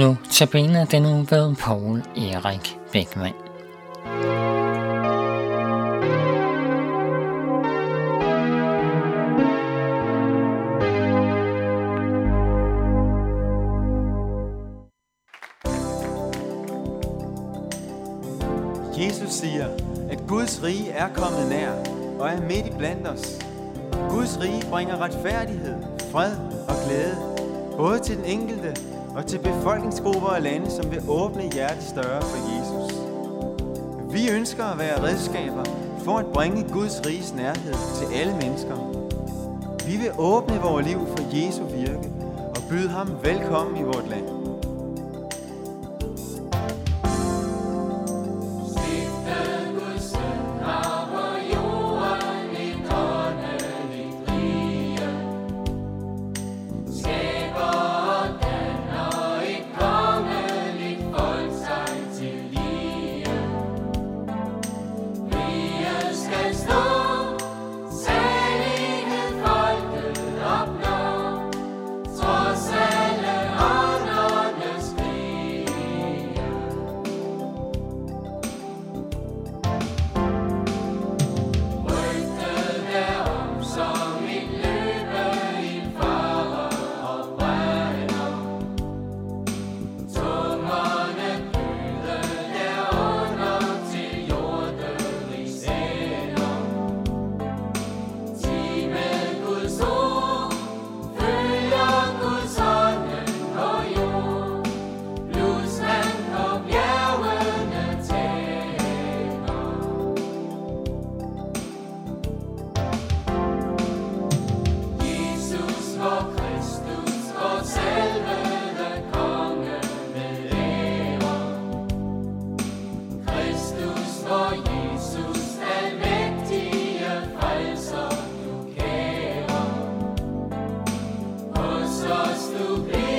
Nu tabiner den nu ved Paul Erik Beckmann. Jesus siger, at Guds rige er kommet nær og er midt i blandt os. Guds rige bringer retfærdighed, fred og glæde, både til den enkelte og til befolkningsgrupper og lande, som vil åbne hjertet større for Jesus. Vi ønsker at være redskaber for at bringe Guds riges nærhed til alle mennesker. Vi vil åbne vores liv for Jesu virke og byde ham velkommen i vort land. to be.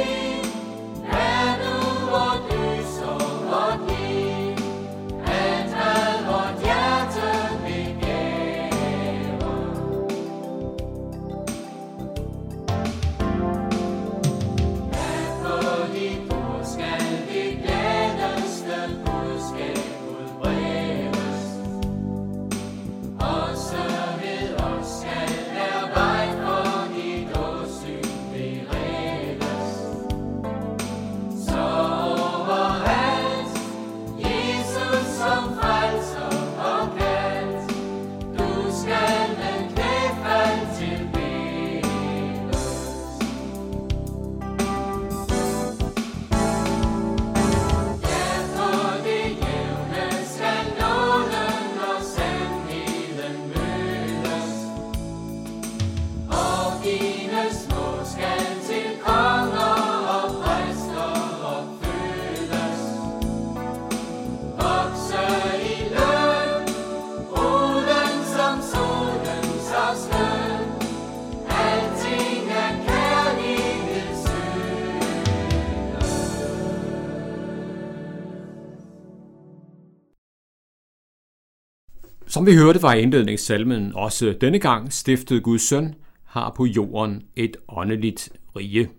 Som vi hørte var indledningssalmen også denne gang stiftet Guds søn har på jorden et åndeligt rige.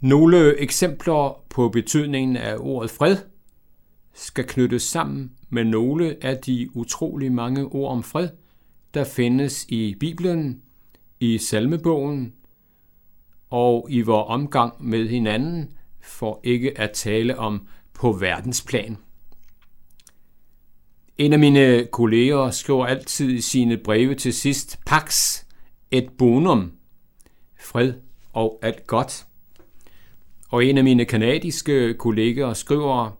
Nogle eksempler på betydningen af ordet fred skal knyttes sammen med nogle af de utrolig mange ord om fred, der findes i Bibelen, i salmebogen og i vores omgang med hinanden, for ikke at tale om på verdensplan. En af mine kolleger skriver altid i sine breve til sidst, Pax et bonum, fred og alt godt. Og en af mine kanadiske kolleger skriver,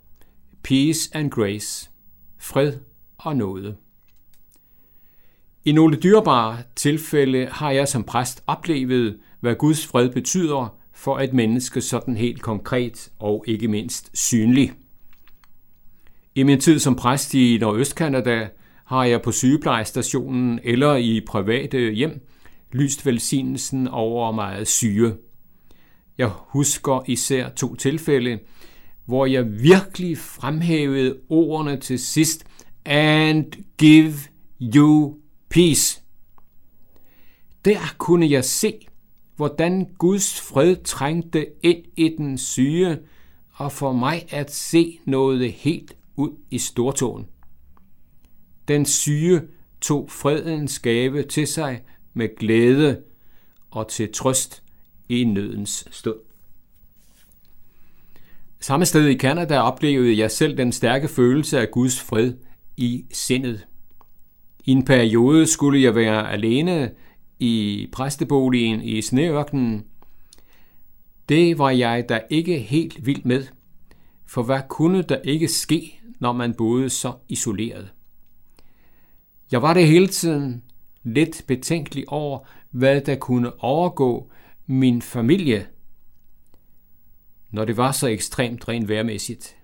Peace and grace, fred og nåde. I nogle dyrbare tilfælde har jeg som præst oplevet, hvad Guds fred betyder for et menneske sådan helt konkret og ikke mindst synligt. I min tid som præst i Nordøstkanada har jeg på sygeplejestationen eller i private hjem lyst velsignelsen over meget syge. Jeg husker især to tilfælde, hvor jeg virkelig fremhævede ordene til sidst, and give you peace. Der kunne jeg se, hvordan Guds fred trængte ind i den syge, og for mig at se noget helt ud i stortåen. Den syge tog fredens gave til sig med glæde og til trøst i nødens stund. Samme sted i Kanada oplevede jeg selv den stærke følelse af Guds fred i sindet. I en periode skulle jeg være alene i præsteboligen i sneørkenen. Det var jeg da ikke helt vild med, for hvad kunne der ikke ske, når man boede så isoleret? Jeg var det hele tiden lidt betænkelig over, hvad der kunne overgå min familie, når det var så ekstremt rent værmæssigt.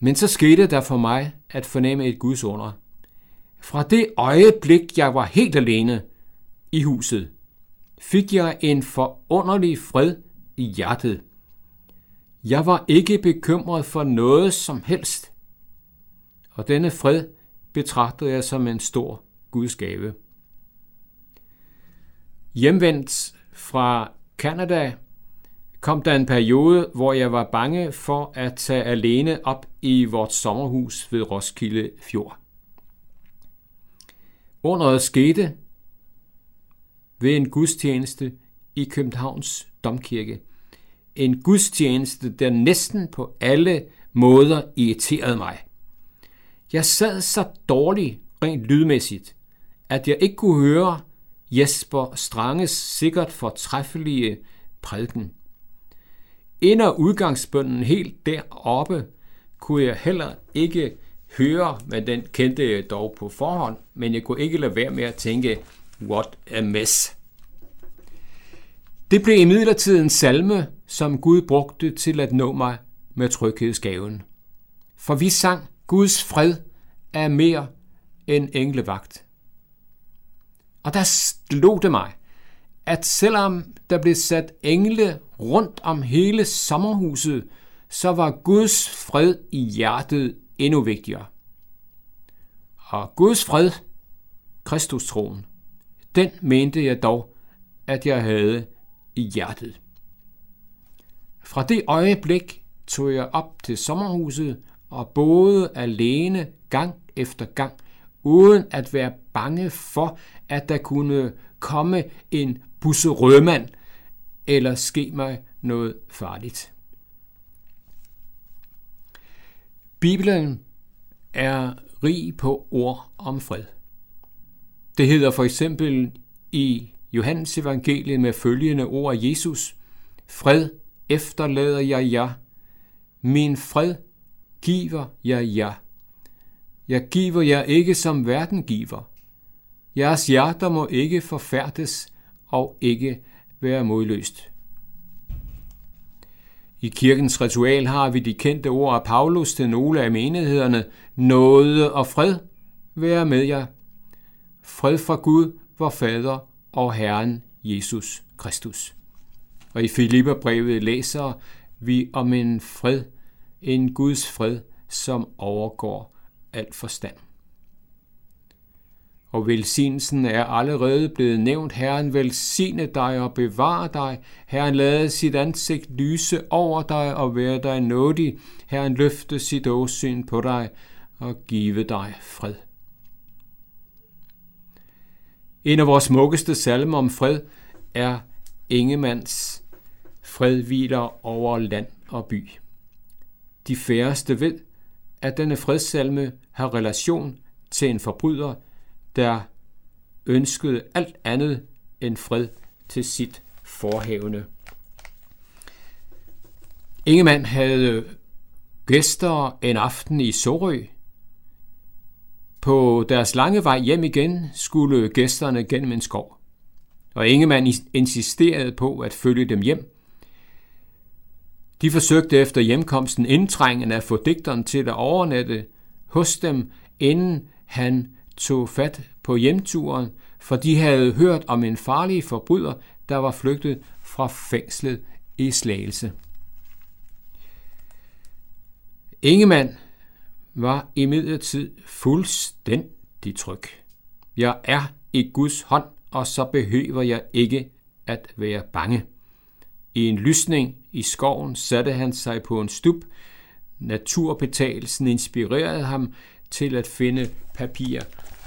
Men så skete der for mig at fornemme et Guds under. Fra det øjeblik, jeg var helt alene i huset, fik jeg en forunderlig fred i hjertet. Jeg var ikke bekymret for noget som helst, og denne fred betragtede jeg som en stor Guds gave. Hjemvendt fra Kanada kom der en periode, hvor jeg var bange for at tage alene op i vort sommerhus ved Roskilde Fjord. Underet skete ved en gudstjeneste i Københavns Domkirke. En gudstjeneste, der næsten på alle måder irriterede mig. Jeg sad så dårligt rent lydmæssigt, at jeg ikke kunne høre Jesper Stranges sikkert fortræffelige prædiken. Inder udgangsbønden helt deroppe kunne jeg heller ikke høre, men den kendte jeg dog på forhånd, men jeg kunne ikke lade være med at tænke, what a mess. Det blev imidlertid en salme, som Gud brugte til at nå mig med tryghedsgaven. For vi sang, Guds fred er mere end englevagt. Og der slog det mig, at selvom der blev sat engle rundt om hele sommerhuset, så var Guds fred i hjertet endnu vigtigere. Og Guds fred, Kristus troen, den mente jeg dog, at jeg havde i hjertet. Fra det øjeblik tog jeg op til sommerhuset og boede alene gang efter gang, uden at være bange for, at der kunne komme en busserødmand eller ske mig noget farligt. Bibelen er rig på ord om fred. Det hedder for eksempel i Johannes evangeliet med følgende ord af Jesus. Fred efterlader jeg jer. Min fred giver jeg jer. Jeg giver jer ikke som verden giver. Jeres hjerter må ikke forfærdes og ikke være modløst. I kirkens ritual har vi de kendte ord af Paulus til nogle af menighederne. Nåde og fred være med jer. Fred fra Gud, vor Fader og Herren Jesus Kristus. Og i Filipperbrevet læser vi om en fred, en Guds fred, som overgår al forstand og velsignelsen er allerede blevet nævnt. Herren velsigne dig og bevare dig. Herren lade sit ansigt lyse over dig og være dig nådig. Herren løfte sit åsyn på dig og give dig fred. En af vores smukkeste salmer om fred er Ingemands Fred hviler over land og by. De færreste ved, at denne fredssalme har relation til en forbryder, der ønskede alt andet end fred til sit forhævne. Ingemann havde gæster en aften i Sorø. På deres lange vej hjem igen skulle gæsterne gennem en skov. Og Ingemann insisterede på at følge dem hjem. De forsøgte efter hjemkomsten indtrængende at få digteren til at overnatte hos dem, inden han tog fat på hjemturen, for de havde hørt om en farlig forbryder, der var flygtet fra fængslet i Slagelse. Ingemann var imidlertid fuldstændig tryg. Jeg er i Guds hånd, og så behøver jeg ikke at være bange. I en lysning i skoven, satte han sig på en stup. Naturbetalelsen inspirerede ham til at finde papir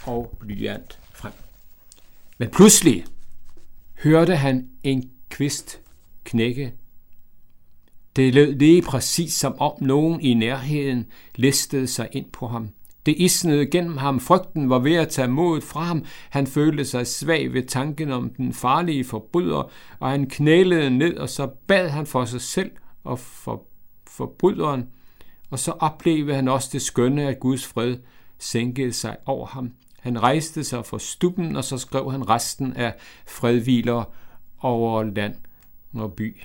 og blyant frem. Men pludselig hørte han en kvist knække. Det lød lige præcis som om nogen i nærheden listede sig ind på ham. Det isnede gennem ham. Frygten var ved at tage modet fra ham. Han følte sig svag ved tanken om den farlige forbryder, og han knælede ned, og så bad han for sig selv og for forbryderen. Og så oplevede han også det skønne, at Guds fred sænkede sig over ham. Han rejste sig fra stuppen, og så skrev han resten af fredviler over land og by.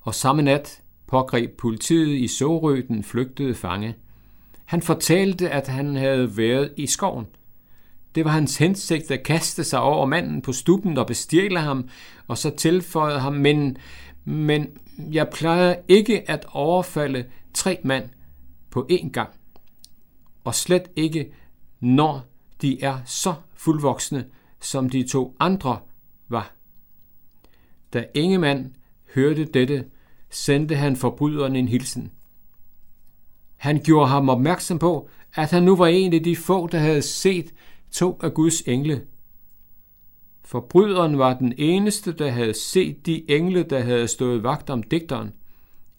Og samme nat pågreb politiet i Sorø den flygtede fange. Han fortalte, at han havde været i skoven. Det var hans hensigt at kaste sig over manden på stuppen og bestjæle ham, og så tilføjede ham, men, men jeg plejer ikke at overfalde tre mand på én gang, og slet ikke, når de er så fuldvoksne, som de to andre var. Da Ingemann hørte dette, sendte han forbryderen en hilsen. Han gjorde ham opmærksom på, at han nu var en af de få, der havde set to af Guds engle. Forbryderen var den eneste, der havde set de engle, der havde stået vagt om digteren.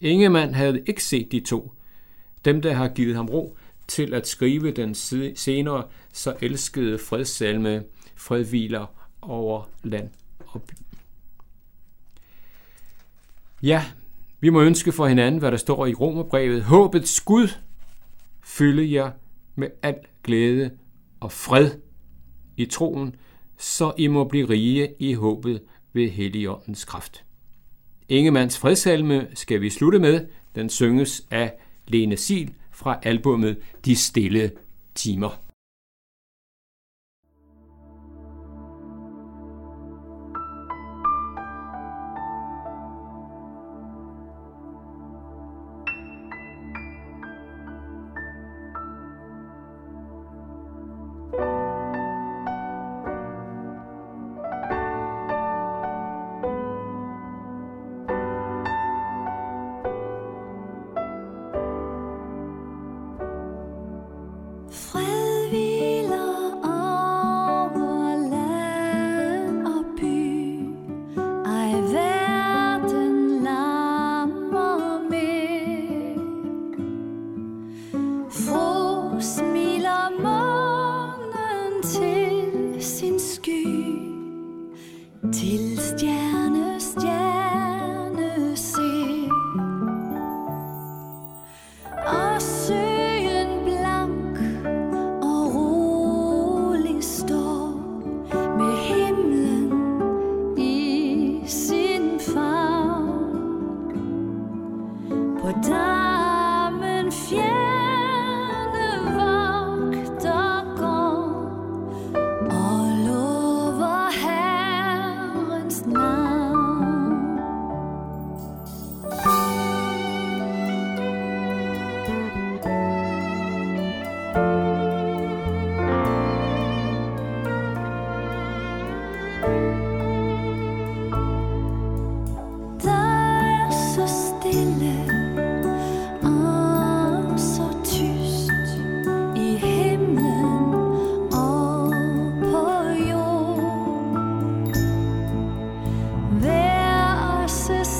Ingemann havde ikke set de to, dem der har givet ham ro til at skrive den senere så elskede fredssalme Fredviler over land og by. Ja, vi må ønske for hinanden, hvad der står i Romerbrevet. Håbets Gud fylde jer med al glæde og fred i troen, så I må blive rige i håbet ved Helligåndens kraft. Ingemands fredsalme skal vi slutte med. Den synges af Lene Sil fra albummet De Stille Timer.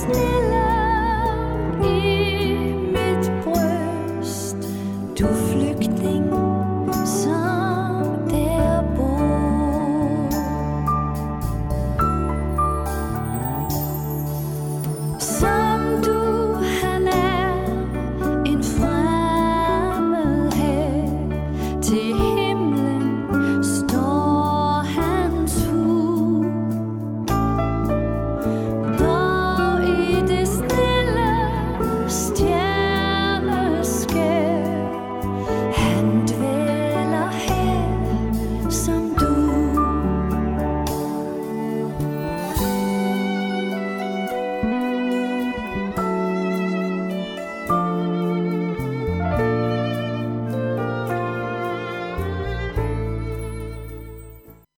listening.